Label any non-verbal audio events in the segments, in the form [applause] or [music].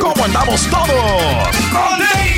¿Cómo andamos todos?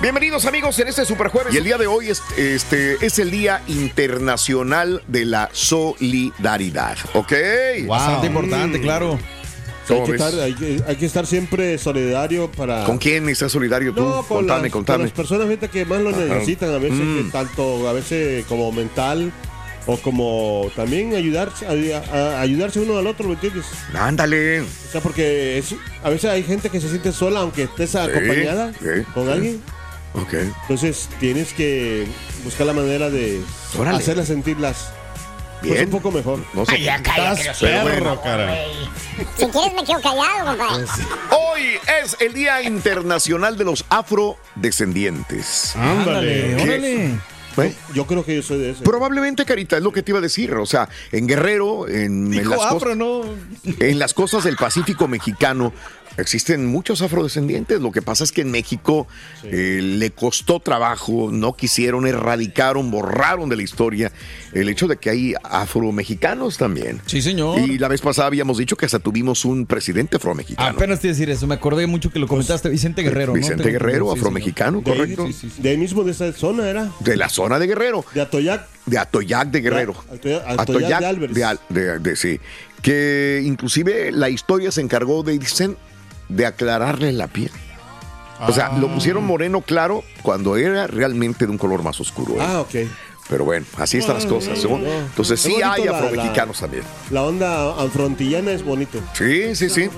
Bienvenidos amigos en este super jueves. Y el día de hoy es, este, es el Día Internacional de la Solidaridad. ¿Ok? Bastante importante, claro. Estar, hay, que, hay que estar siempre solidario para... ¿Con quién estás solidario tú? No, con, contame, las, con contame. las personas que más lo necesitan a veces, Mm. que tanto a veces como mental o como también ayudarse, a- a- ayudarse uno al otro, ¿me entiendes? Ándale. O sea, porque es, a veces hay gente que se siente sola aunque estés acompañada sí, con sí. alguien. Ok. Entonces tienes que buscar la manera de Órale. hacerlas sentirlas pues, un poco mejor. No sé. Ay, ya cállate, perro, cara. Si quieres me quedo callado, [laughs] compadre. Hoy es el Día Internacional de los Afrodescendientes. Ándale, ¿Qué? órale. Yo creo que yo soy de ese. Probablemente, Carita, es lo que te iba a decir. O sea, en Guerrero, en, las, cos- afro, ¿no? en las costas del Pacífico mexicano, existen muchos afrodescendientes. Lo que pasa es que en México eh, le costó trabajo, no quisieron, erradicaron, borraron de la historia el hecho de que hay afromexicanos también. Sí, señor. Y la vez pasada habíamos dicho que hasta tuvimos un presidente afromexicano. Apenas te iba a decir eso, me acordé mucho que lo comentaste, Vicente Guerrero, ¿no? Vicente Guerrero, sí, afromexicano, correcto. de ahí mismo de esa zona era. De la zona de Guerrero. De Atoyac. de Atoyac de Guerrero. Atoyac- Atoyac de Álvarez. de Al- de- de- sí. Que inclusive la historia se encargó de, dicen, de aclararle la piel. O sea, lo Ah. pusieron moreno claro cuando era realmente de un color más oscuro. ¿eh? Ah, ok. Pero bueno, así están las cosas. ¿no? Entonces Es sí hay la- afromexicanos también. La onda anfrontillana es bonito. Sí, sí, sí.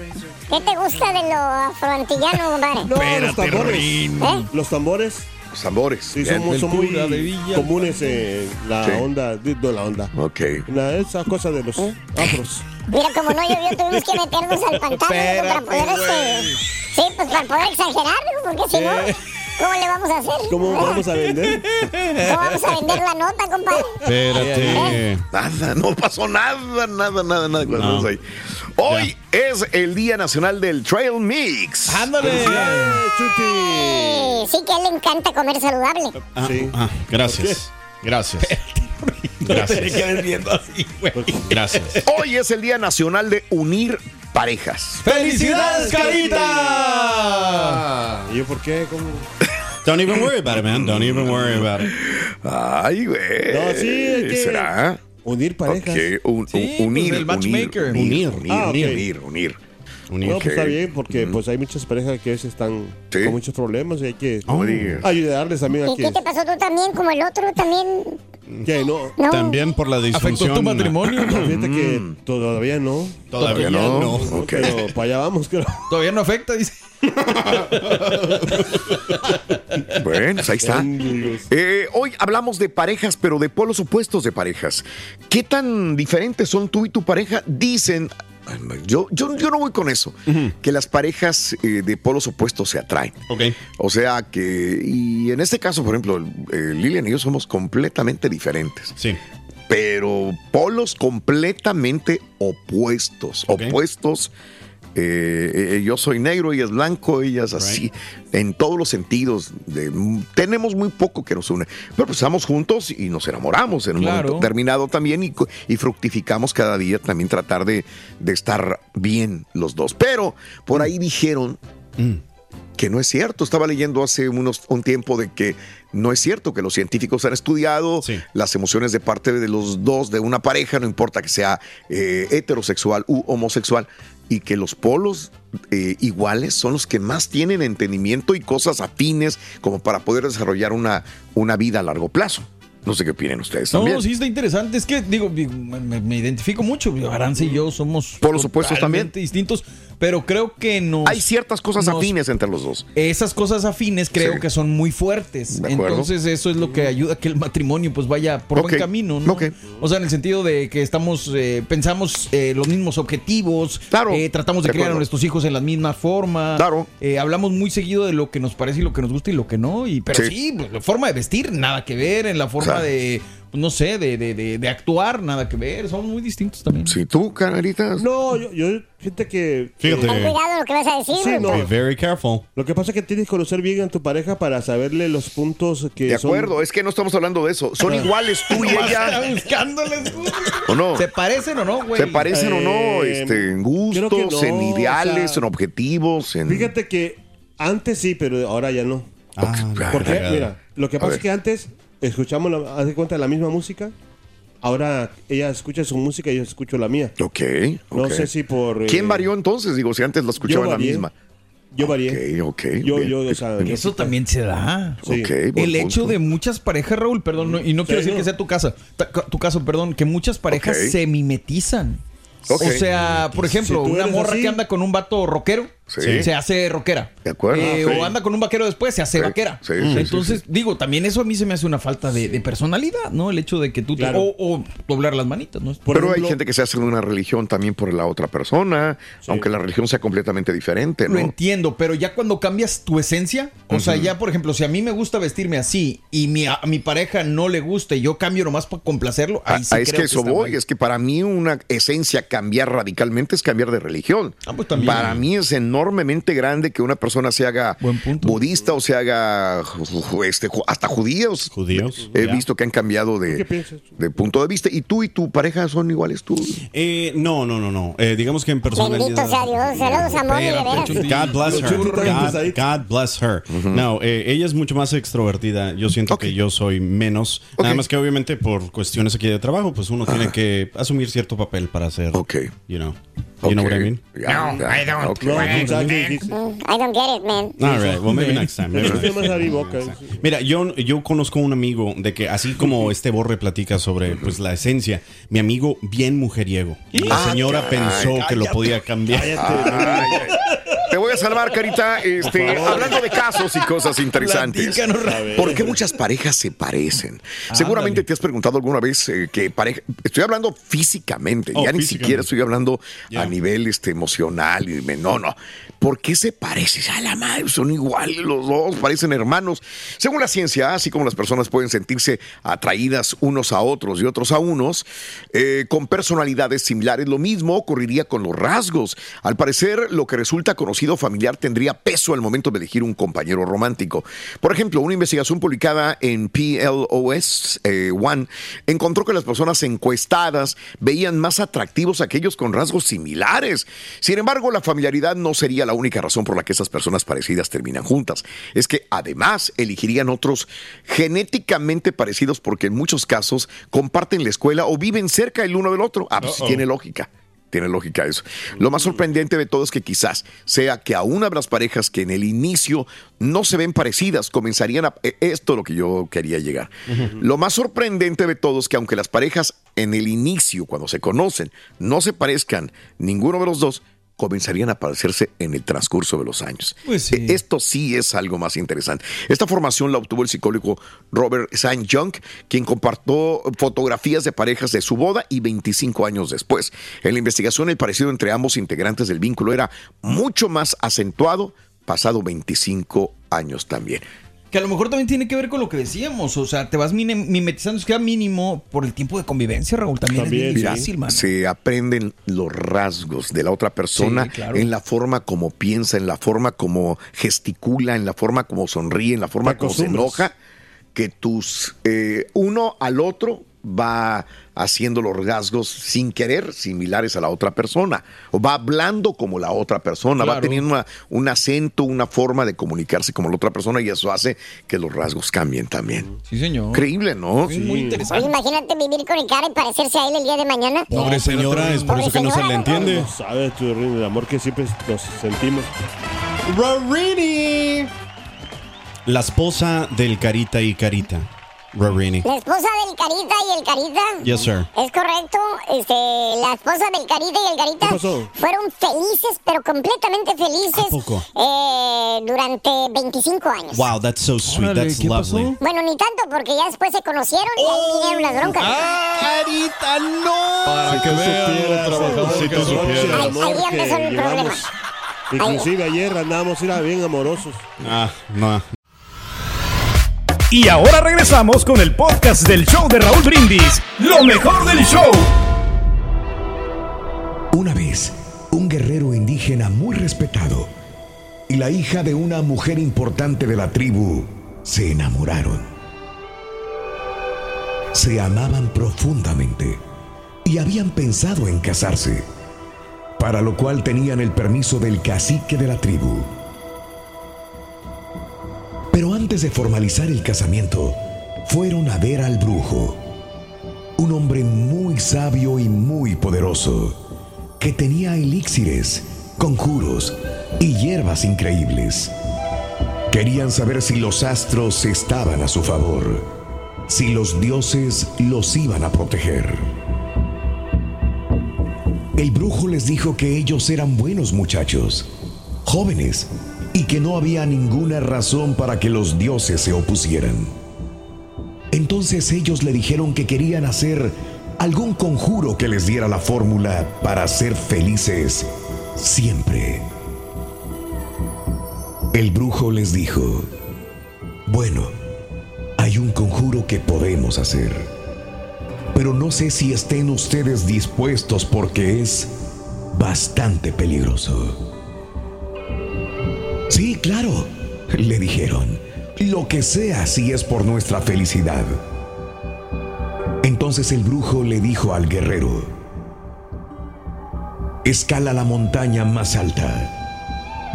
¿Qué te gusta de lo afroantillano, compadre? No, los tambores. ¿Eh? Los tambores, Los tambores. sí, Bien. son, muy de Villa. comunes en la Sí. onda, de, de la onda. Ok. La- esa cosa de los afros. Mira, como no llovió, tuvimos que meternos al pantano para poder, este... Sí, pues para poder exagerar, porque si no, ¿cómo le vamos a hacer? ¿Cómo [laughs] vamos a vender? ¿Cómo vamos a vender la nota, compadre? Espérate. Nada, no pasó nada, nada, nada, nada. estamos ahí. Hoy es el Día Nacional del Trail Mix. Ándale. ¡Eh, Chuti! Sí, sí que a él le encanta comer saludable. Sí. Ah, gracias. Gracias. Gracias. viendo así, güey. Gracias. Hoy es el Día Nacional de Unir Parejas. ¡Felicidades, Carita! ¿Y yo por qué? ¿Cómo? Don't even worry about it, man. Don't even worry about it. Ay, güey. No, sí, hay que- ¿Será? Unir parejas. Ok, un- Sí, un- unir, pues el matchmaker. unir, unir, Unir. unir, Ah, ok. unir, unir, unir. Unir. No, pues Ok. está bien, porque pues hay muchas parejas que a veces están Sí. con muchos problemas y hay que No ayudarles también a ¿Y que, qué te pasó tú también, como el otro también? Que no. No. También por la ¿Afectó disfunción. tu matrimonio? Fíjate que todavía no. Todavía no. Pero para allá vamos, creo. Todavía no afecta, dice. [laughs] Bueno, pues ahí está. Eh, hoy hablamos de parejas, pero de polos opuestos de parejas. ¿Qué tan diferentes son tú y tu pareja? Dicen, yo, yo, yo no voy con eso, que las parejas eh, de polos opuestos se atraen. Ok. O sea que, y en este caso, por ejemplo, eh, Lilian y yo somos completamente diferentes, Sí. pero polos completamente opuestos, opuestos. Eh, eh, yo soy negro, ella es blanco, ella es así, en todos los sentidos. de- tenemos muy poco que nos une, pero pues estamos juntos y nos enamoramos en un Claro. momento determinado también y, fructificamos cada día también tratar de, de estar bien los dos. Pero por ahí dijeron que no es cierto. Estaba leyendo hace unos, un tiempo de que no es cierto que los científicos han estudiado Sí. las emociones de parte de los dos de una pareja, no importa que sea eh, heterosexual u homosexual, y que los polos eh, iguales son los que más tienen entendimiento y cosas afines como para poder desarrollar una, una vida a largo plazo. No sé qué opinan ustedes también. No, sí está interesante. Es que, digo, me, me identifico mucho. Arance y yo somos Por los opuestos también. distintos. Pero creo que nos. Hay ciertas cosas nos- afines entre los dos. Esas cosas afines creo Sí. que son muy fuertes. Entonces eso es lo que ayuda a que el matrimonio pues vaya por buen camino, ¿no? Ok. O sea, en el sentido de que estamos, eh, pensamos eh, los mismos objetivos, Claro. eh, tratamos de, De criar a nuestros hijos en la misma forma. Claro. Eh, hablamos muy seguido de lo que nos parece y lo que nos gusta y lo que no. Y, pero Sí. sí, pues, la forma de vestir, nada que ver. En la forma Claro. de, no sé, de, de, de- de actuar, nada que ver. Somos muy distintos también. Si tú, canaritas. No, yo, yo gente que. Fíjate. Ten cuidado lo que vas a decir. Sí, no. Be very careful. Lo que pasa es que tienes que conocer bien a tu pareja para saberle los puntos que De son- acuerdo, es que no estamos hablando de eso. Son iguales tú y [laughs] ella. buscándoles. ¿O no? ¿Se parecen o no, güey? ¿Se parecen o no? Eh, Este, en gustos, no, en ideales, o sea, en objetivos, en. Fíjate que antes sí, pero ahora ya no. Ah, ¿Por qué? fregada. Mira, lo que pasa es que antes escuchamos, la, haz de cuenta, la misma música. Ahora ella escucha su música y yo escucho la mía. Ok. No ok. sé si por. eh, ¿Quién varió entonces? Digo, si antes la escuchaban la misma. Yo varié. Ok, ok. Yo, bien. yo, o sea, Bien. Eso también se da. Sí. Ok, buen El hecho punto. de muchas parejas, Raúl, perdón, no- y no quiero decir no. que sea tu casa, tu caso, perdón, que muchas parejas Ok. se mimetizan. Ok. O sea, por ejemplo, Si una morra así- que anda con un vato rockero Sí. se hace rockera. De acuerdo. Eh, Ah, sí. O anda con un vaquero después, se hace Sí, vaquera. sí, sí, Entonces, sí, digo, también eso a mí se me hace una falta de, de personalidad, ¿no? El hecho de que tú te- Claro. o, o doblar las manitas, ¿no? Por Pero hay gente que se hace de una religión también por la otra persona, aunque la religión sea completamente diferente, Lo ¿no? entiendo, pero ya cuando cambias tu esencia, o sea, ya por ejemplo, si a mí me gusta vestirme así y mi, a mi pareja no le gusta y yo cambio nomás para complacerlo, ahí sí Ah, es creo que eso voy, mal. es que para mí una esencia cambiar radicalmente es cambiar de religión. Ah, pues también. Para mí es enormemente grande que una persona se haga budista o se haga este, hasta judíos. Judíos. He ya. visto que han cambiado ¿Qué de, de punto de vista. ¿Y tú y tu pareja son iguales tú? Eh, no, no, no, no. Eh, digamos que en personalidad. Bendito sea Dios. Saludos a Moni. God bless her. God. God bless her. No, eh, ella es mucho más extrovertida. Yo siento Ok. que yo soy menos. Ok. Nada más que obviamente por cuestiones aquí de trabajo, pues uno tiene que asumir cierto papel para hacer. Ok. You know. You know what I mean? No, pues, ¿sabes qué dijiste? Mm, I don't get it, man. All right. Well, maybe next time. maybe next boca. Mira, yo, yo conozco un amigo de que así como este Borre platica sobre pues la esencia, mi amigo bien mujeriego. Y la Ah, señora pensó que lo podía cambiar. [laughs] A salvar, Carita, este, hablando de casos y cosas interesantes. ¿Por qué muchas parejas se parecen? Seguramente te has preguntado alguna vez eh, que pareja. Estoy hablando físicamente, Oh, ya ni siquiera estoy hablando a nivel este, emocional. Y me- no, no. ¿Por qué se parecen? A la madre, son iguales los dos, parecen hermanos. Según la ciencia, así como las personas pueden sentirse atraídas unos a otros y otros a unos, eh, con personalidades similares, lo mismo ocurriría con los rasgos. Al parecer, lo que resulta conocido familiar tendría peso al momento de elegir un compañero romántico. Por ejemplo, una investigación publicada en PLOS eh, One encontró que las personas encuestadas veían más atractivos a aquellos con rasgos similares. Sin embargo, la familiaridad no sería la única razón por la que esas personas parecidas terminan juntas. Es que además elegirían otros genéticamente parecidos porque en muchos casos comparten la escuela o viven cerca el uno del otro. Ah, pues tiene lógica. Tiene lógica eso. Lo más sorprendente de todo es que quizás sea que aún habrás parejas que en el inicio no se ven parecidas, comenzarían a... eh, Esto es lo que yo quería llegar. Lo más sorprendente de todo es que aunque las parejas en el inicio, cuando se conocen, no se parezcan ninguno de los dos, comenzarían a parecerse en el transcurso de los años. Pues sí. Eh, Esto sí es algo más interesante. Esta formación la obtuvo el psicólogo Robert St. Young, quien compartió fotografías de parejas de su boda y 25 años después. En la investigación, el parecido entre ambos integrantes del vínculo era mucho más acentuado pasado 25 años también. Que a lo mejor también tiene que ver con lo que decíamos. O sea, te vas mimetizando, es que a mínimo por el tiempo de convivencia, Raúl. También, También, es sí. difícil, man. Se aprenden los rasgos de la otra persona Sí, claro. en la forma como piensa, en la forma como gesticula, en la forma como sonríe, en la forma como se enoja, que tus eh, uno al otro va haciendo los rasgos sin querer similares a la otra persona o va hablando como la otra persona, va teniendo una- un acento, una forma de comunicarse como la otra persona y eso hace que los rasgos cambien también. Sí, señor. Increíble, ¿no? Es muy Oye, interesante. imagínate vivir con el cara y parecerse a él el día de mañana. Pobre señora, es por eso que no se le entiende. No sabes tú, el amor que siempre nos sentimos. La esposa del Carita y Carita. Rarini. La esposa del Carita y el Carita. Yes, sir. Es correcto. Este, la esposa del Carita y el Carita fueron felices, pero completamente felices eh, durante 25 años. Wow, that's so sweet. Órale, that's ¿qué pasó? lovely. Bueno, ni tanto, porque ya después se conocieron y ahí vinieron las broncas. Ah, Carita, no. Para que vean lo trabajador si que tú soy. supieras Ahí- empezó el problema. Inclusive ayer andábamos era bien amorosos. Ah, no. Y ahora regresamos con el podcast del show de Raúl Brindis. Lo mejor del show. Una vez, un guerrero indígena muy respetado y la hija de una mujer importante de la tribu se enamoraron. Se amaban profundamente y habían pensado en casarse, para lo cual tenían el permiso del cacique de la tribu. De formalizar el casamiento, fueron a ver al brujo, un hombre muy sabio y muy poderoso, que tenía elixires, conjuros y hierbas increíbles. Querían saber si los astros estaban a su favor, si los dioses los iban a proteger. El brujo les dijo que ellos eran buenos muchachos, jóvenes, y que no había ninguna razón para que los dioses se opusieran. Entonces ellos le dijeron que querían hacer algún conjuro que les diera la fórmula para ser felices siempre. El brujo les dijo, bueno, hay un conjuro que podemos hacer, pero no sé si estén ustedes dispuestos porque es bastante peligroso. Sí, claro, le dijeron. Lo que sea si es por nuestra felicidad. Entonces el brujo le dijo al guerrero, escala la montaña más alta.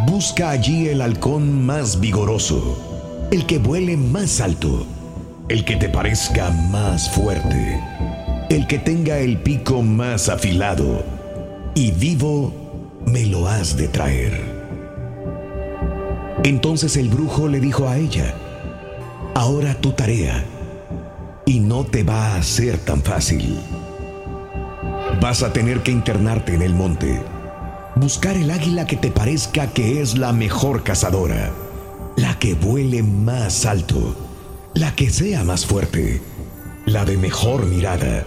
Busca allí el halcón más vigoroso, el que vuele más alto, el que te parezca más fuerte, el que tenga el pico más afilado, y vivo me lo has de traer. Entonces el brujo le dijo a ella, ahora tu tarea, y no te va a ser tan fácil. Vas a tener que internarte en el monte, buscar el águila que te parezca que es la mejor cazadora, la que vuele más alto, la que sea más fuerte, la de mejor mirada.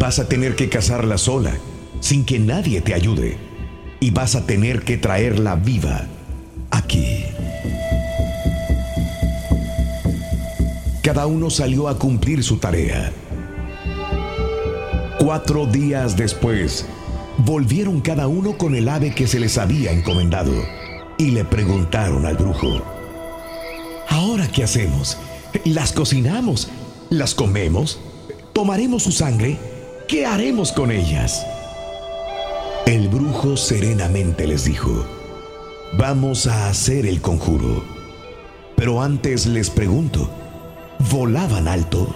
Vas a tener que cazarla sola, sin que nadie te ayude, y vas a tener que traerla viva aquí. Cada uno salió a cumplir su tarea. Cuatro días después, volvieron cada uno con el ave que se les había encomendado y le preguntaron al brujo, ¿ahora qué hacemos? ¿Las cocinamos? ¿Las comemos? ¿Tomaremos su sangre? ¿Qué haremos con ellas? El brujo serenamente les dijo, Vamos a hacer el conjuro. Pero antes les pregunto, ¿volaban alto?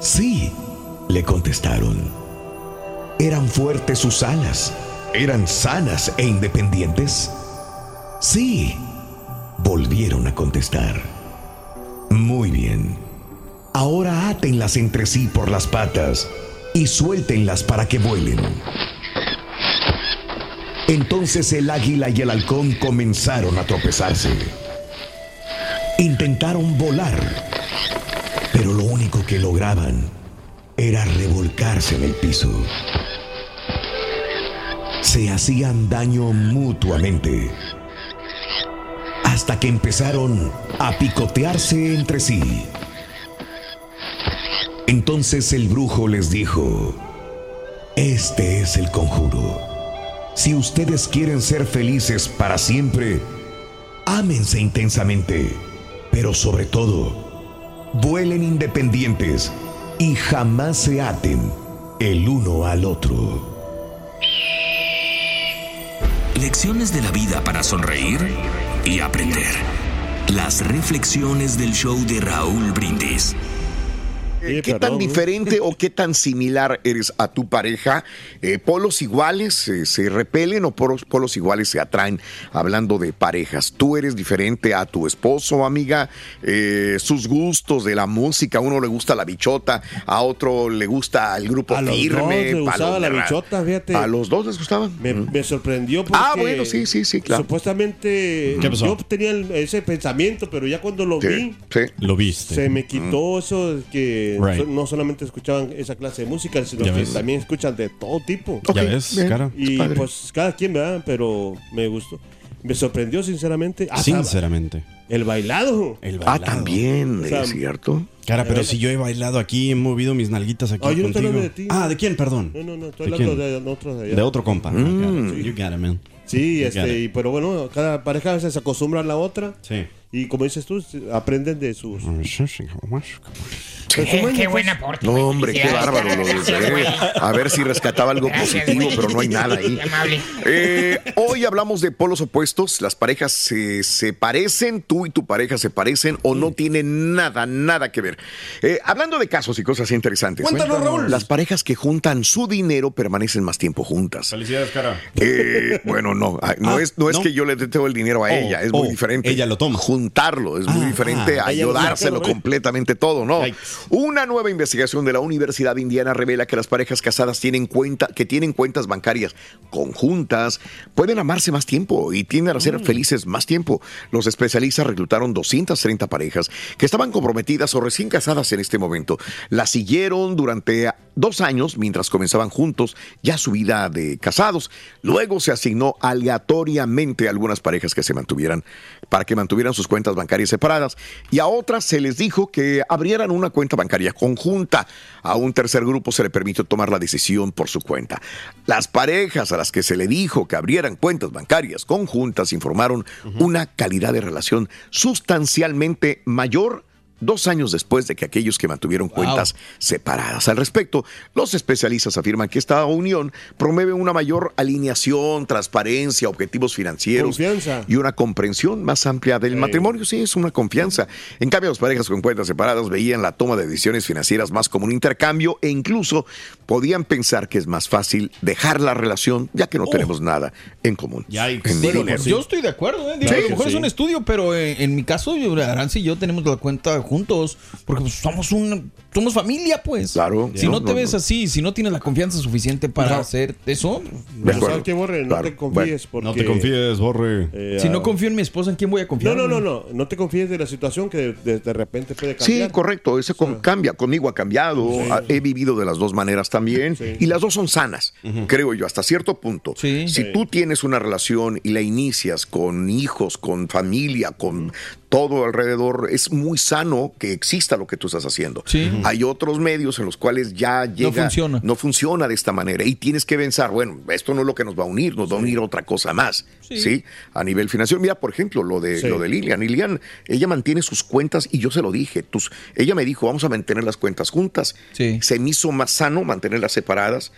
Sí, le contestaron. ¿Eran fuertes sus alas? ¿Eran sanas e independientes? Sí, volvieron a contestar. Muy bien. Ahora átenlas entre sí por las patas y suéltenlas para que vuelen. Entonces el águila y el halcón comenzaron a tropezarse. Intentaron volar, pero lo único que lograban era revolcarse en el piso. Se hacían daño mutuamente, hasta que empezaron a picotearse entre sí. Entonces el brujo les dijo, este es el conjuro. Si ustedes quieren ser felices para siempre, ámense intensamente, pero sobre todo, vuelen independientes y jamás se aten el uno al otro. Lecciones de la vida para sonreír y aprender. Las reflexiones del show de Raúl Brindis. ¿Qué tan diferente o qué tan similar eres a tu pareja? Eh, ¿Polos iguales eh, se repelen o polos, polos iguales se atraen? Hablando de parejas, ¿tú eres diferente a tu esposo, amiga? Eh, sus gustos de la música, a uno le gusta la bichota, a otro le gusta el grupo A los firme. dos les pa' gustaba los la bichota, fíjate. A los dos les gustaban. Me, Mm. me sorprendió porque Ah, bueno, sí, sí, sí, claro. supuestamente ¿Qué pasó? yo tenía ese pensamiento, pero ya cuando lo Sí, vi sí. Lo viste. se me quitó eso de que Right. so- no solamente escuchaban esa clase de música, sino Ya que ves. también escuchan de todo tipo. Ya ves, bien. cara. Y padre. pues cada quien, ¿verdad? Pero me gustó. Me sorprendió sinceramente. Sinceramente. El bailado. El Ah, también, O sea, es cierto. Cara, pero si yo he bailado aquí, he movido mis nalguitas aquí Ah, yo no estoy contigo. hablando de ti. Ah, ¿de quién? Perdón. No, no, no, estoy ¿De hablando de, otros de allá. De otro compa. Mm. Got it. You got it, man. Sí, You got este, it. y- pero bueno, cada pareja a veces se acostumbra a la otra. Sí. Y como dices tú, aprenden de sus. Qué, qué buen aporte. No, hombre, qué bárbaro lo de Gracias, güey. A ver si rescataba algo Gracias, positivo, güey. pero no hay nada ahí. Amable. Eh, hoy hablamos de polos opuestos. Las parejas se, se parecen, tú y tu pareja se parecen o no tienen nada, nada que ver. Eh, hablando de casos y cosas interesantes. Cuéntanos, Raúl. Las parejas que juntan su dinero permanecen más tiempo juntas. Felicidades, cara. Eh, bueno, no, ah, no, Ah, es, no es que yo le dé todo el dinero a Oh, ella, es muy oh, diferente. ella lo toma. Juntarlo es muy Ah, diferente ah, a ella lo ayudárselo saca, ¿no? completamente todo, ¿no? Yikes. Una nueva investigación de la Universidad de Indiana revela que las parejas casadas tienen cuenta, que tienen cuentas bancarias conjuntas, pueden amarse más tiempo y tienden a ser Mm. felices más tiempo. Los especialistas reclutaron 230 parejas que estaban comprometidas o recién casadas en este momento. Las siguieron durante dos años mientras comenzaban juntos ya su vida de casados. Luego se asignó aleatoriamente a algunas parejas que se mantuvieran para que mantuvieran sus cuentas bancarias separadas y a otras se les dijo que abrieran una cuenta bancaria conjunta. A un tercer grupo se le permitió tomar la decisión por su cuenta. Las parejas a las que se le dijo que abrieran cuentas bancarias conjuntas informaron una calidad de relación sustancialmente mayor dos años después de que aquellos que mantuvieron cuentas separadas. Al respecto, los especialistas afirman que esta unión promueve una mayor alineación, transparencia, objetivos financieros Confianza. y una comprensión más amplia del Sí. matrimonio. Sí, es una confianza. En cambio, las parejas con cuentas separadas veían la toma de decisiones financieras más como un intercambio e incluso podían pensar que es más fácil dejar la relación ya que no tenemos nada en común. Yikes. En Bueno, pues sí. Yo estoy de acuerdo, ¿eh? Digo, Sí, a lo mejor sí. es un estudio, pero en mi caso, yo, Aranza y yo tenemos la cuenta juntos, porque pues, somos un, somos familia, pues. Claro. Si No, no, te no, ves no. así, si no tienes la confianza suficiente para No. hacer eso, acuerdo. ¿sabes qué, Borre? No Claro. te confíes porque... No te confíes, borre. eh, si no confío en mi esposa, ¿en quién voy a confiar? No, no, no, no. No te confíes de la situación que de, de- de repente puede Sí, cambiar. correcto, eso con- cambia, conmigo ha cambiado, he vivido de las dos maneras también Sí. y las dos son sanas, creo yo, hasta cierto punto. Sí. Si Sí. tú tienes una relación y la inicias con hijos, con familia, con todo alrededor, es muy sano que exista lo que tú estás haciendo. Sí. Hay otros medios en los cuales ya llega, funciona. no funciona de esta manera y tienes que pensar, bueno, esto no es lo que nos va a unir, nos va a unir otra cosa más, Sí. ¿sí? A nivel financiero, mira, por ejemplo, lo de, Sí. lo de Lilian. Lilian, ella mantiene sus cuentas y yo se lo dije. Tus, ella me dijo, vamos a mantener las cuentas juntas. Sí. Se me hizo más sano mantenerlas separadas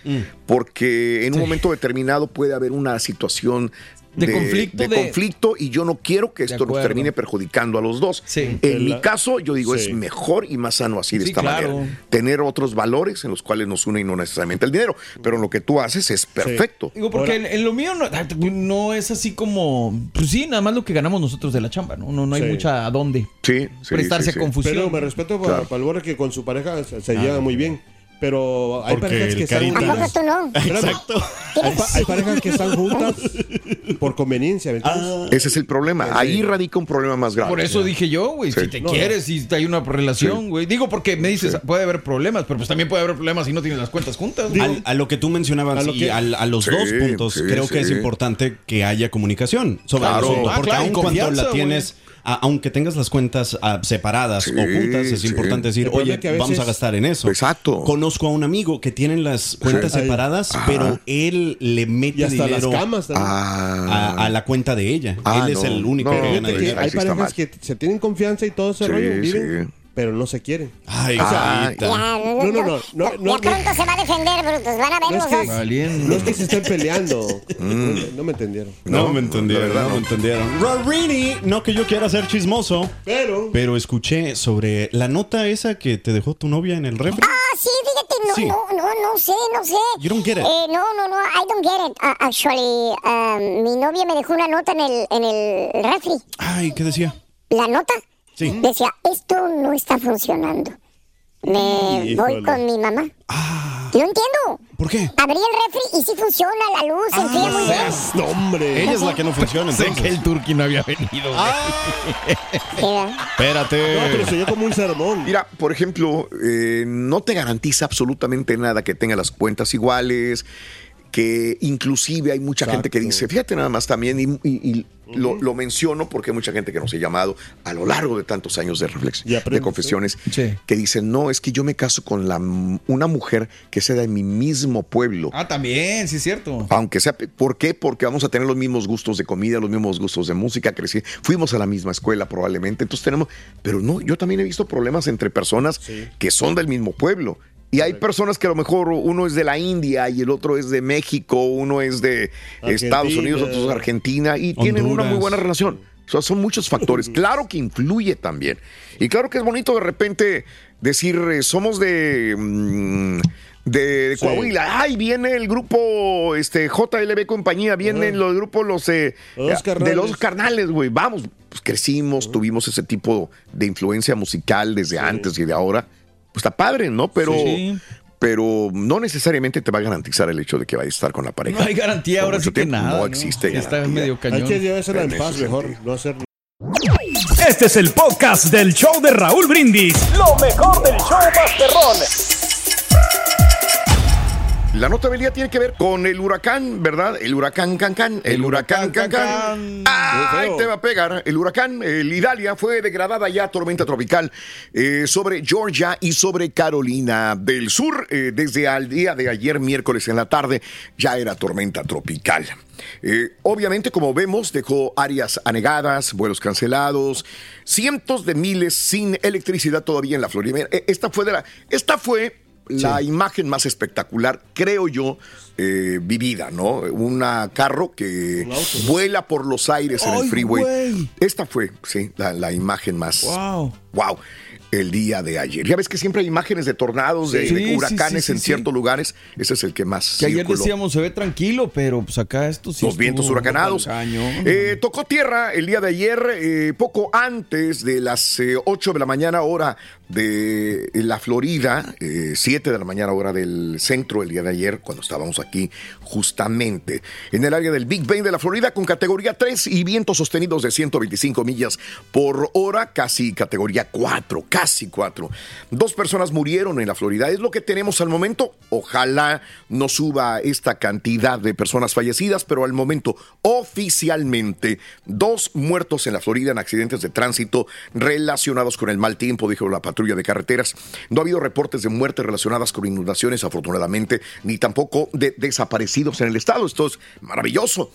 porque en un momento determinado puede haber una situación De conflicto, de de- conflicto y yo no quiero que esto nos termine perjudicando a los dos. Sí. En mi La- caso, yo digo, Sí. es mejor y más sano así de Sí, esta claro. manera. Tener otros valores en los cuales nos unen y no necesariamente el dinero. Pero lo que tú haces es perfecto. Digo, porque en, en lo mío no, no es así como, pues sí, nada más lo que ganamos nosotros de la chamba, ¿no? No, no hay Sí. mucha a dónde Sí, sí, prestarse sí, a sí. confusión. Pero me respeto para, Claro. para el que con su pareja se, se lleva muy bien. Pero hay Porque parejas que están carita- ¿A poco juntas. tú no? Exacto. Hay, pa- hay parejas que están juntas [laughs] por conveniencia. Ah. Ese es el problema. Ahí radica un problema más grave. Por eso dije yo, güey, Sí. si te No, quieres, si hay una relación, güey. Digo, porque me dices, puede haber problemas, pero pues también puede haber problemas si no tienes las cuentas juntas. Al- a lo que tú mencionabas A lo y que- al- a, los Sí, dos puntos, sí, creo que es importante que haya comunicación sobre Claro. el asunto. Ah, Porque claro, y aun cuando la tienes, a- aunque tengas las cuentas ah, separadas Sí, o juntas, es sí. importante decir, El oye, es que a veces- vamos a gastar en eso. Exacto. Conozco a un amigo que tiene las cuentas Sí. separadas, Ajá. pero él le mete Y hasta dinero las camas. Ah, a, a la cuenta de ella. Ah, él es el único no, que que hay parejas mal. que se tienen confianza y todo ese Sí, rollo. Viven sí. Pero no se quieren. Ay, Ay. Carita. Ya, No, no, no, no, ya no, pronto se va a defender, Brutos. Van a ver No es los que- dos. Valiendo. No es que se estén peleando. No, no me entendieron. No, me entendieron, verdad, no, me entendieron. Rorini, no que yo quiera ser chismoso, Pero. pero escuché sobre la nota esa que te dejó tu novia en el refri. Ah, sí, fíjate, no, Sí. no, no, no sé, no sé. You don't get it. Eh, no, no, no, I don't get it. Uh, actually, um, mi novia me dejó una nota en el, en el refri. Ay, ¿qué decía? La nota Sí. decía, esto no está funcionando. Me Híjole. voy con mi mamá. Ah, No entiendo. ¿por qué? Abrí el refri y sí funciona, la luz se enfría muy bien. No, hombre. Ella es la que no funciona, Sé que el turqui no había venido. [laughs] ¿verdad? Espérate. No, pero se oyó como un sermón. Mira, por ejemplo, eh, no te garantiza absolutamente nada que tenga las cuentas iguales, que inclusive hay mucha gente que dice, fíjate nada más también, y, y- y lo, lo menciono porque hay mucha gente que nos ha llamado a lo largo de tantos años de reflexión, de confesiones, Sí. que dicen, no, es que yo me caso con la, una mujer que sea de mi mismo pueblo. Ah, también, sí es cierto. Aunque sea, ¿por qué? Porque vamos a tener los mismos gustos de comida, los mismos gustos de música, crecí, fuimos a la misma escuela probablemente, entonces tenemos, pero no, yo también he visto problemas entre personas que son del mismo pueblo. Y hay personas que a lo mejor uno es de la India y el otro es de México, uno es de Estados. Unidos, otro es de Argentina y tienen una muy buena relación. O sea, son muchos factores. [laughs] Claro que influye también. Y claro que es bonito de repente decir, eh, somos de... mm, de, Sí. Coahuila, ay, viene el grupo este, JLB compañía, vienen los grupos los eh, Los de los carnales, güey. Vamos, pues crecimos, tuvimos ese tipo de influencia musical desde antes y de ahora. Pues está padre, ¿no? Pero, Sí. pero no necesariamente te va a garantizar el hecho de que vayas a estar con la pareja. No hay garantía Por ahora sí que tiempo. nada. No existe Sí, Está garantía. medio Hay cañón. que llevársela en En paz mejor. sentido. No hacer. Este es el podcast del show de Raúl Brindis. Lo mejor del show Masterrón. La nota del día tiene que ver con el huracán, ¿verdad? El huracán Cancán. El, El huracán huracán Cancán. ¡Ay, feo. te va a pegar! El huracán, el Idalia, fue degradada ya a tormenta tropical eh, sobre Georgia y sobre Carolina del Sur. Eh, desde al día de ayer, miércoles en la tarde, ya era tormenta tropical. Eh, obviamente, como vemos, dejó áreas anegadas, vuelos cancelados, cientos de miles sin electricidad todavía en la Florida. Eh, Esta fue de la. Esta fue la imagen más espectacular, creo yo, eh, vivida, ¿no? Un carro que vuela por los aires en el ¡Ay, freeway. güey! Esta fue, sí, la, la imagen más. Wow. Wow. El día de ayer. Ya ves que siempre hay imágenes de tornados, de, Sí, de sí, huracanes sí, sí, en sí. ciertos lugares. Ese es el que más. Que ayer circuló. decíamos se ve tranquilo, pero pues acá esto sí. Los vientos huracanados. Eh, tocó tierra el día de ayer, eh, poco antes de las eh, 8 de la mañana, hora de la Florida, eh, 7 de la mañana, hora del centro, el día de ayer, cuando estábamos aquí, justamente en el área del Big Bend de la Florida, con categoría 3 y vientos sostenidos de 125 millas por hora, casi categoría 4, casi 4. Dos personas murieron en la Florida, es lo que tenemos al momento. Ojalá no suba esta cantidad de personas fallecidas, pero al momento oficialmente dos muertos en la Florida en accidentes de tránsito relacionados con el mal tiempo, dijo la patrulla de carreteras. No ha habido reportes de muertes relacionadas con inundaciones, afortunadamente, ni tampoco de desaparecidos en el estado. Esto es maravilloso.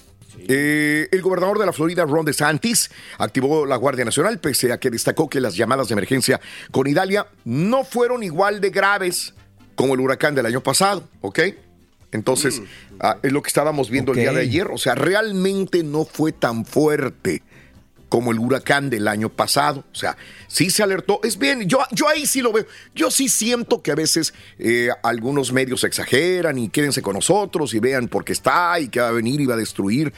Eh, el gobernador de la Florida, Ron DeSantis, activó la Guardia Nacional, pese a que destacó que las llamadas de emergencia con Idalia no fueron igual de graves como el huracán del año pasado, ¿ok? Entonces, ah, es lo que estábamos viendo el día de ayer. O sea, realmente no fue tan fuerte como el huracán del año pasado. O sea, sí se alertó. Es bien, yo, yo ahí sí lo veo. Yo sí siento que a veces eh, algunos medios exageran y quédense con nosotros y vean por qué está y que va a venir y va a destruir.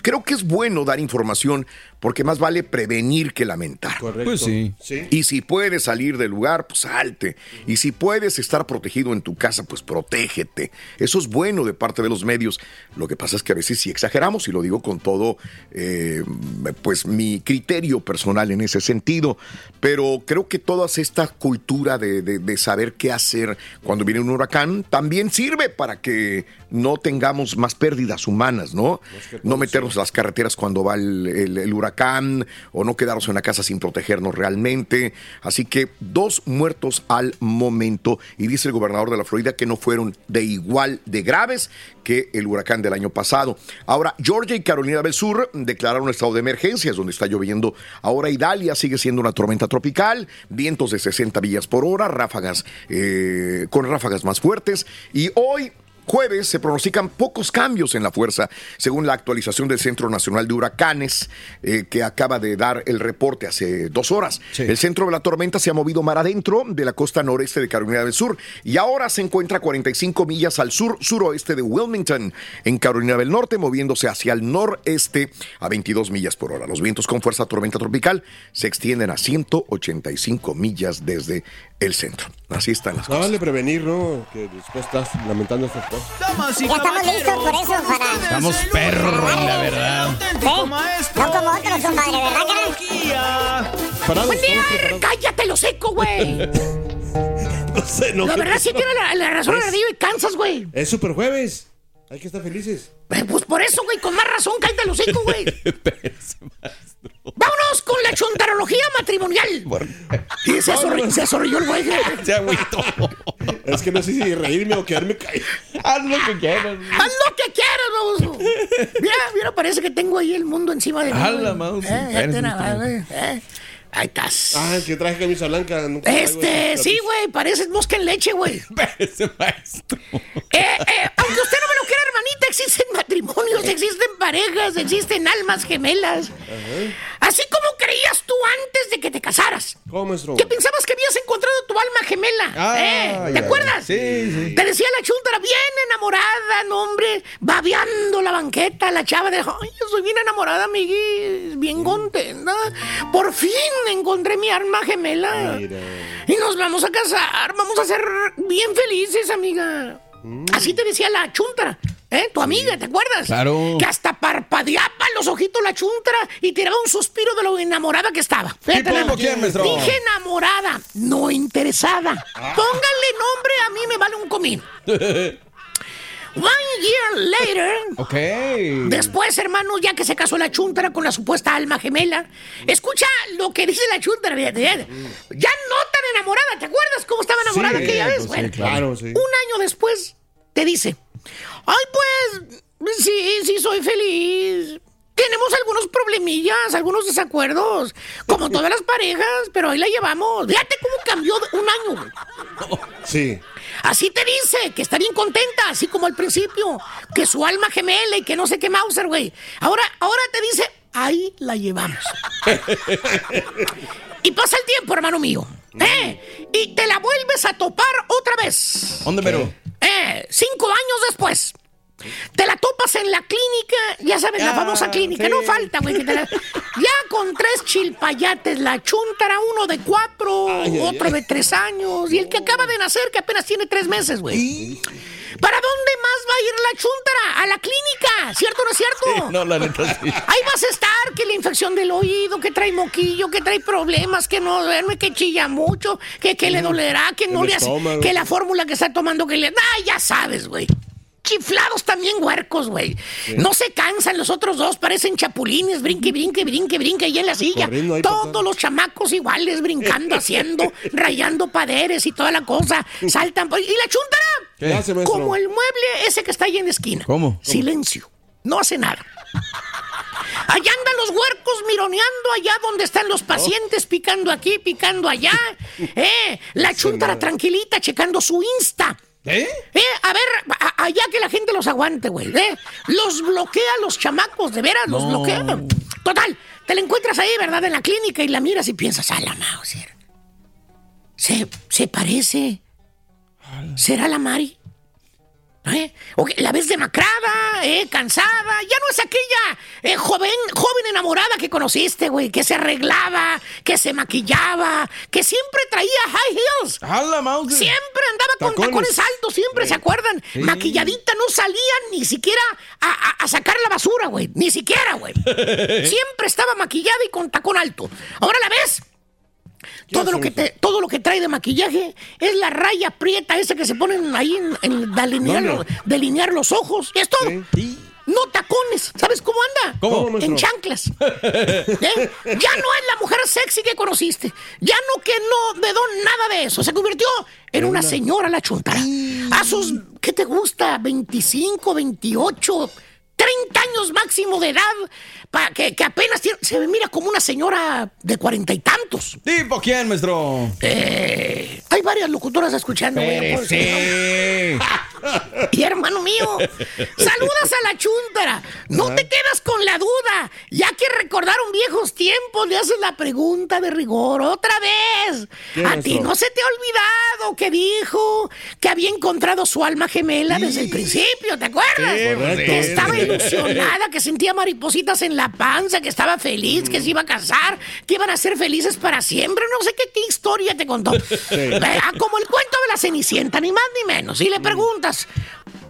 Creo que es bueno dar información porque más vale prevenir que lamentar. Correcto. Pues sí. Sí. Y si puedes salir del lugar, pues salte. Y si puedes estar protegido en tu casa, pues protégete. Eso es bueno de parte de los medios. Lo que pasa es que a veces sí exageramos, y lo digo con todo, eh, pues mi criterio personal en ese sentido. Pero creo que toda esta cultura de, de- de saber qué hacer cuando viene un huracán también sirve para que no tengamos más pérdidas humanas, ¿no? No meternos a las carreteras cuando va el, el- el huracán o no quedarnos en la casa sin protegernos realmente. Así que dos muertos al momento y dice el gobernador de la Florida que no fueron de igual de graves que el huracán del año pasado. Ahora, Georgia y Carolina del Sur declararon estado de emergencias donde está lloviendo. Ahora Idalia sigue siendo una tormenta tropical, vientos de 60 millas por hora, ráfagas eh, con ráfagas más fuertes y hoy jueves se pronostican pocos cambios en la fuerza, según la actualización del Centro Nacional de Huracanes, eh, que acaba de dar el reporte hace dos horas. El centro de la tormenta se ha movido mar adentro de la costa noreste de Carolina del Sur y ahora se encuentra a 45 millas al sur, suroeste de Wilmington, en Carolina del Norte, moviéndose hacia el noreste a 22 millas por hora. Los vientos con fuerza tormenta tropical se extienden a 185 millas desde el centro. Así están las No cosas. vale prevenir, ¿no? Que después estás lamentando estas cosas. Ya estamos listos por eso para. Estamos perros, la verdad. Sí, no como otros, compadre, ¿verdad, cara? Parados, cállate el hocico, güey. [laughs] No sé, no. La verdad sí tiene la, la razón Es- Ardillo y cansas, güey. Es super jueves. Hay que estar felices. Eh, Pues por eso, güey, con más razón, cállate el hocico, güey. [laughs] Vámonos con la chontarología matrimonial. Y se, sorri- se sonrió el güey. [laughs] Se agüitó. Es que no sé si reírme o quedarme caído. Haz lo que quieras. Haz lo que quieras, baboso. Mira, mira, parece que tengo ahí el mundo encima de mí. A güey. la mouse, Eh. Eh, Ahí estás. Ah, que traje camisa blanca. nunca Este, sí, güey, pareces mosca en leche, güey. [laughs] Ese maestro. Eh, eh, aunque usted existen matrimonios, existen parejas, existen almas gemelas. Así como creías tú antes de que te casaras. ¿Cómo, maestro? Que pensabas que habías encontrado tu alma gemela. Ah, ¿eh? ¿Te ya, acuerdas? sí, sí. Te decía la chuntara bien enamorada, no, hombre, babeando la banqueta, la chava de, ay, yo soy bien enamorada, amigui, bien contenta. Por fin encontré mi alma gemela. Mira. Y nos vamos a casar, vamos a ser bien felices, amiga. Así te decía la chuntara, ¿eh? Tu amiga, ¿te acuerdas? Claro. Que hasta parpadeaba los ojitos la chuntara y tiraba un suspiro de lo enamorada que estaba. Fíjate ¿Tipo nada más. quién, maestro? Dije enamorada, no interesada. Póngale nombre, a mí me vale un comín. [laughs] One year later, Ok. Después, hermanos, ya que se casó la chuntara con la supuesta alma gemela, escucha lo que dice la chuntara. Ya no tan enamorada, ¿te acuerdas cómo estaba enamorada Sí, aquella pues vez? sí, Bueno, claro, sí. Un año después te dice, ay, pues, sí, sí, soy feliz. Tenemos algunos problemillas, algunos desacuerdos, como [laughs] todas las parejas, pero ahí la llevamos. Fíjate cómo cambió un año. Sí. Así te dice, que está bien contenta, así como al principio, que su alma gemela y que no sé qué Mauser, güey. Ahora, ahora te dice, ahí la llevamos. [laughs] y pasa el tiempo, hermano mío. ¿eh? Y te la vuelves a topar otra vez. ¿Dónde mero? Eh, cinco años después. Te la topas en la clínica, ya sabes, la Ah, famosa clínica, sí. no falta, güey. la- [laughs] Ya con tres chilpayates, la chuntara, uno de cuatro, Ay, otro ay. de tres años, y el que acaba de nacer, que apenas tiene tres meses, güey. ¿Para dónde más va a ir la chuntara? A la clínica, ¿cierto o no es cierto? No, la neta sí. Ahí vas a estar, que la infección del oído, que trae moquillo, que trae problemas, que no duerme, que chilla mucho, que, que le dolerá, que no le hace, que la fórmula que está tomando que le... Ah, ya sabes, güey. Chiflados también huercos, güey. No se cansan los otros dos, parecen chapulines, brinque, brinque, brinque, brinque ahí en la silla. Todos los chamacos iguales, brincando, [laughs] haciendo, rayando paderes y toda la cosa. Saltan. ¿Y la chuntara? ¿Qué hace? Como el mueble ese que está ahí en la esquina. ¿Cómo? Silencio. No hace nada. Allá andan los huercos mironeando allá donde están los pacientes, picando aquí, picando allá. [laughs] Eh, la chuntara tranquilita, checando su Insta. ¿Eh? Eh, a ver, a- allá que la gente los aguante, güey. Eh. Los bloquea los chamacos, de veras, los bloquea. Total, te la encuentras ahí, ¿verdad? En la clínica y la miras y piensas, a la Mauser. Se, se parece. ¿Será la Mari? ¿Eh? La ves demacrada, eh, cansada. Ya no es aquella eh, joven, joven enamorada que conociste, güey, que se arreglaba, que se maquillaba, que siempre traía high heels. Siempre andaba con Tacones. tacones altos, siempre, ¿se acuerdan? Maquilladita, no salía ni siquiera a, a- a sacar la basura, güey. Ni siquiera, güey. [laughs] siempre estaba maquillada y con tacón alto. Ahora la ves. Todo lo, que te- todo lo que trae de maquillaje es la raya prieta esa que se ponen ahí en, en delinear, delinear los ojos. Es todo. Sí. No tacones. ¿Sabes cómo anda? En chanclas. [laughs] ¿Eh? Ya no es la mujer sexy que conociste. Ya no que no dedó nada de eso. Se convirtió en una señora la chuntara. A sus, ¿qué te gusta? 25, 28, 30 años máximo de edad. Pa, que, que apenas tiene- se mira como una señora de cuarenta y tantos. ¿Tipo quién, maestro? Eh, hay varias locutoras escuchando. güey, Sí. [laughs] y hermano mío, saludas a la chuntara. No te quedas con la duda. Ya que recordaron viejos tiempos, le haces la pregunta de rigor otra vez. ¿Qué, A ti no se te ha olvidado que dijo que había encontrado su alma gemela desde el principio, ¿te acuerdas? que estaba ilusionada, que sentía maripositas en la panza, que estaba feliz, que se iba a casar, que iban a ser felices para siempre. No sé qué, qué historia te contó. Eh, como el cuento de la Cenicienta, ni más ni menos. Y le preguntas,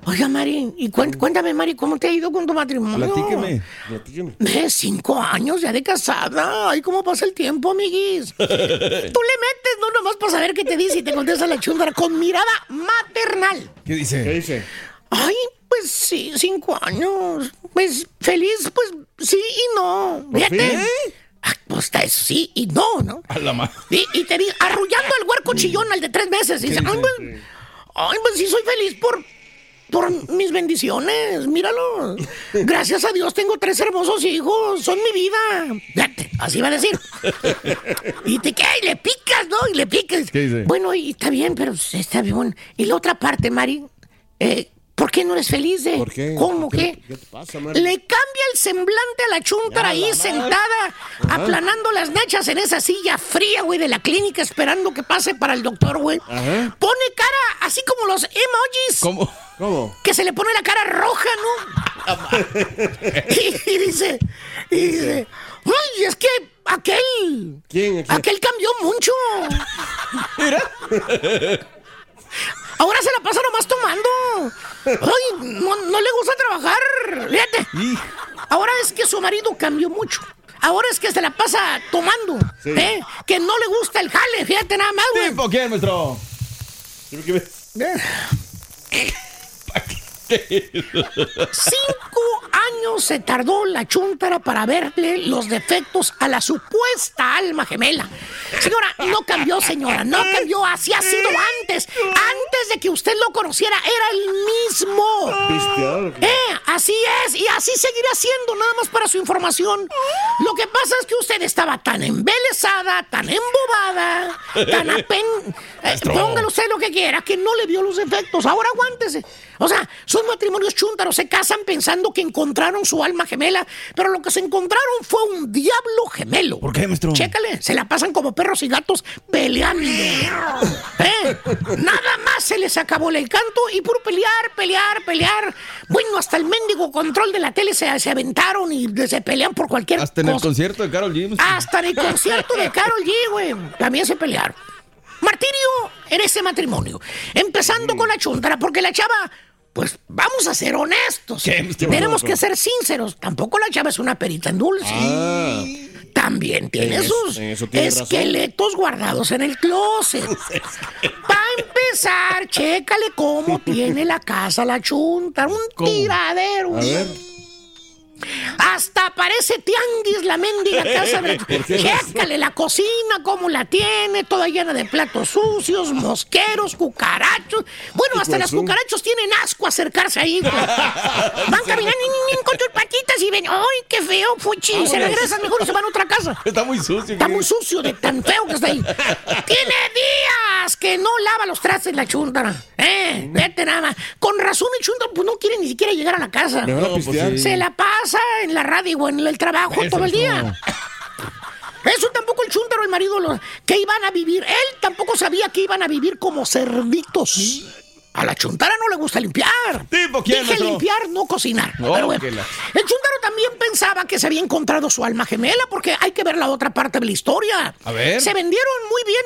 oiga, Mari, y cuen- cuéntame, Mari, ¿cómo te ha ido con tu matrimonio? Platíqueme. Platíqueme. Eh, cinco años ya de casada. Ay, cómo pasa el tiempo, amiguis. [laughs] Tú le metes, no nomás para saber qué te dice y te contesta la chúndara con mirada maternal. ¿Qué ¿Qué dice? dice? Ay, pues sí, cinco años. Pues feliz, pues sí y no. Fíjate. Ah, pues está eso sí y no, ¿no? A la ma- Y, y te dice, arrullando al huerco chillón al de tres meses. Y dice, ay, pues, ay, pues sí soy feliz por, por mis bendiciones. Míralo. Gracias a Dios tengo tres hermosos hijos. Son mi vida. Fíjate, así va a decir. Y te queda y le picas, ¿no? Y le picas. Bueno, y está bien, pero está bien. Y la otra parte, Mari, eh, ¿por qué no eres feliz? De, ¿Por qué? ¿Cómo ¿Qué- qué? qué te pasa? Le cambia el semblante a la chuntara ahí sentada, aplanando las nachas en esa silla fría, güey, de la clínica, esperando que pase para el doctor, güey. Ajá. Pone cara así como los emojis. ¿Cómo? ¿Cómo? Que se le pone la cara roja, ¿no? y, [laughs] y dice, y dice, ay, es que aquel, ¿Quién? ¿Quién? aquel cambió mucho. [laughs] Ahora se la pasa nomás tomando. Ay, no, no le gusta trabajar. Fíjate. Ahora es que su marido cambió mucho. Ahora es que se la pasa tomando. Sí. ¿eh? Que no le gusta el jale. Fíjate nada más, güey. ¿Tipo quién, maestro? Dime qué ves. Cinco años se tardó la chuntara para verle los defectos a la supuesta alma gemela. Señora, no cambió, señora, no cambió. Así ha sido antes. Antes de que usted lo conociera, era el mismo. Eh, así es, y así seguirá siendo, nada más para su información. Lo que pasa es que usted estaba tan embelesada, tan embobada, tan [laughs] apen... eh, póngale usted lo que quiera, que no le vio los efectos. Ahora aguántese. O sea, son matrimonios chúntaros, se casan pensando que encontraron su alma gemela, pero lo que se encontraron fue un diablo gemelo. ¿Por qué, maestro? Chécale, se la pasan como perros y gatos peleando. ¿Eh? Nada más se les acabó el encanto y por pelear, pelear, pelear. Bueno, hasta el mendigo control de la tele se, se aventaron y se pelean por cualquier Hasta en el cosa. concierto de Carol G. Hasta en el concierto de Carol G, güey. También se pelearon. Martirio en ese matrimonio. Empezando con la chuntara, porque la chava, pues vamos a ser honestos. ¿Qué? ¿Qué Tenemos que ser sinceros. Tampoco la chava es una perita en dulce. Ah. También tiene En sus en eso tiene razón. esqueletos guardados en el closet. [laughs] Para empezar, chécale cómo tiene la casa la chunta. Un ¿Cómo? tiradero. A ver. Hasta parece tianguis la mendiga casa. [laughs] Chécale la cocina, cómo la tiene, toda llena de platos sucios, mosqueros, cucarachos. Bueno, hasta las cucarachos tienen asco a acercarse ahí. güey. [laughs] Van caminando con sus patitas y ven, ¡ay, qué feo, fuchi! Y se regresan mejor y se van a otra casa. [laughs] Está muy sucio. Está muy sucio de tan feo que está ahí. Tiene días que no lava los trastes la chuntara. Eh, vete nada más. Con razón el chuntara pues no quiere ni siquiera llegar a la casa. No, pues sí. Se la pasa en la radio o en el trabajo Eso, todo el día. [laughs] Eso tampoco el chúntaro, el marido, lo- que iban a vivir. Él tampoco sabía que iban a vivir como cerditos. A la chuntara no le gusta limpiar. ¿Tipo quién, Dije limpiar, no cocinar. No, Pero bueno. que la- El chuntaro también pensaba que se había encontrado su alma gemela, porque hay que ver la otra parte de la historia. A ver. Se vendieron muy bien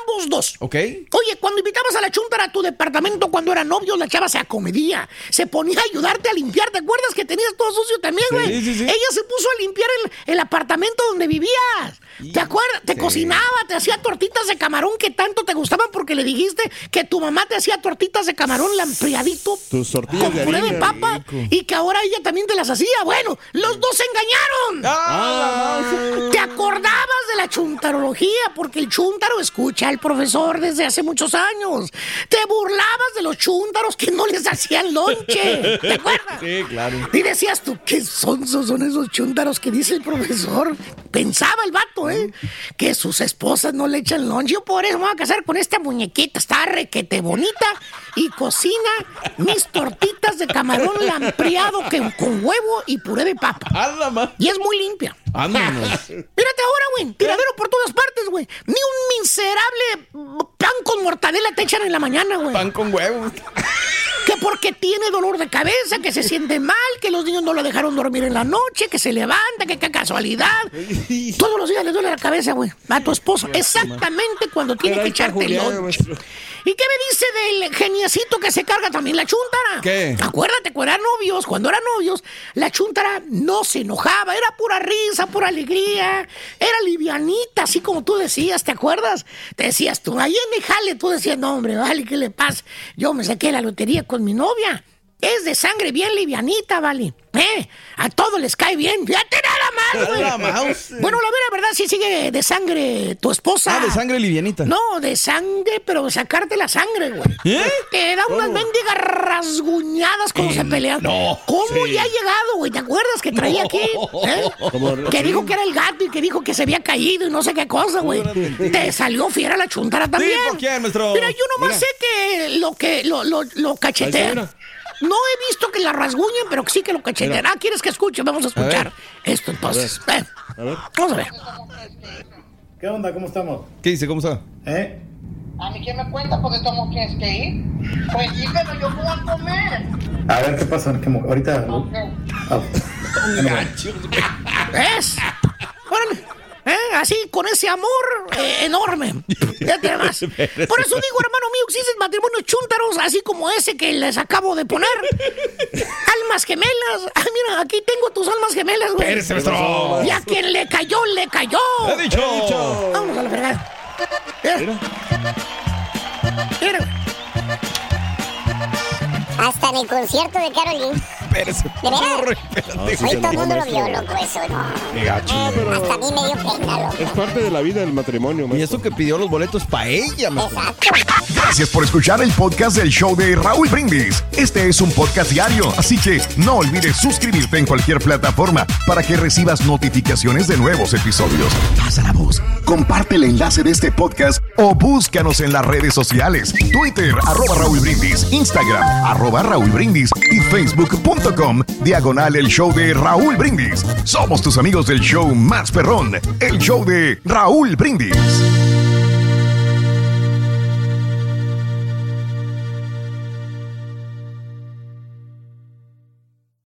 ambos dos. Ok. Oye, cuando invitabas a la chuntara a tu departamento cuando era novio, la chava se acomedía. Se ponía a ayudarte a limpiar. ¿Te acuerdas que tenías todo sucio también, güey? Sí, sí, sí. Ella se puso a limpiar el, el apartamento donde vivías. ¿Te acuerdas? Te cocinaba, te hacía tortitas de camarón que tanto te gustaban porque le dijiste que tu mamá te hacía tortitas de camarón lampriadito Tus tortillas con puré de papa y que ahora ella también te las hacía. Bueno, los dos se engañaron. Ah, ¿Te acordabas de la chuntarología? Porque el chuntaro escucha al profesor desde hace muchos años. Te burlabas de los chúntaros que no les hacían lonche. ¿Te [laughs] acuerdas? Sí, claro. Y decías tú, qué sonsos son esos chúntaros que dice el profesor. Pensaba el vato, ¿eh? Que sus esposas no le echan lonche. Yo por eso me voy a casar con esta muñequita. Está requete bonita y cocina mis tortitas de camarón lampriado que, con huevo y puré de papa. Y es muy limpia. Vámonos. Mírate ahora, güey. Tiradero por todas partes, güey. Ni un miserable pan con mortadela te echan en la mañana, güey. Pan con huevo. Que porque tiene dolor de cabeza, que se siente mal, que los niños no lo dejaron dormir en la noche, que se levanta, que qué casualidad. [laughs] Todos los días le duele la cabeza, güey. A tu esposo. Exactamente cuando tiene que echarte el lonche. ¿Y qué me dice del geniecito que se carga también la chuntara? ¿Qué? Acuérdate, cuando eran novios, cuando eran novios, la chuntara no se enojaba, era pura risa, pura alegría, era livianita, así como tú decías, ¿te acuerdas? Te decías tú, ahí en el jale, tú decías, no, hombre, vale, ¿qué le pasa? Yo me saqué la lotería con mi novia. Es de sangre bien livianita, vale. ¿Eh? A todos les cae bien. Fíjate nada más, güey. ¡Hala, mouse! Bueno, la verdad sí sigue de sangre tu esposa. Ah, de sangre livianita. No, de sangre, pero sacarte la sangre, güey. ¿Eh? Te da unas mendigas rasguñadas cuando se pelean. no, ¿Cómo ya ha llegado, güey? ¿Te acuerdas que traía aquí? ¿Eh? Que dijo que era el gato y que dijo que se había caído y no sé qué cosa, güey. Te salió fiera la chuntara también. ¿por quién, maestro? Mira, yo nomás Mira. sé que lo que lo, lo, lo cachetea. No he visto que la rasguñen, pero sí que lo cachetean. Ah, ¿quieres que escuche? Vamos a escuchar esto entonces. Eh, A ver. Vamos a ver. ¿Qué onda? ¿Cómo estamos? ¿Qué dice? ¿Cómo está? ¿Eh? A mí que me cuenta porque todos tienes que ir. Pues sí, pero yo a comer. A ver, ¿qué pasa? ¿Qué mo- ahorita... Ah, [laughs] ¿Ves? Órale. ¿Eh? Así, con ese amor eh, enorme. [laughs] Por eso digo, hermano mío, existen matrimonios chúntaros, así como ese que les acabo de poner. [laughs] Almas gemelas. Ah, mira, aquí tengo tus almas gemelas, güey. Y a quien le cayó, le cayó. ¡He dicho! Vamos a la fregada. Mira. Mira. Hasta en el concierto de Carol ¿De veras? Espérate. sí Hoy se todo el mundo lo vio, loco, eso, no. Gacho. Ah, pero Hasta a mí me dio pena, loco. es parte de la vida del matrimonio, Y maestro. eso que pidió los boletos para ella, maestro. Exacto. Gracias por escuchar el podcast del show de Raúl Brindis. Este es un podcast diario, así que no olvides suscribirte en cualquier plataforma para que recibas notificaciones de nuevos episodios. Pasa la voz, comparte el enlace de este podcast o búscanos en las redes sociales. Twitter, arroba Raúl Brindis, Instagram, arroba Raúl Brindis y facebook.com, diagonal el show de Raúl Brindis. Somos tus amigos del show más perrón, el show de Raúl Brindis.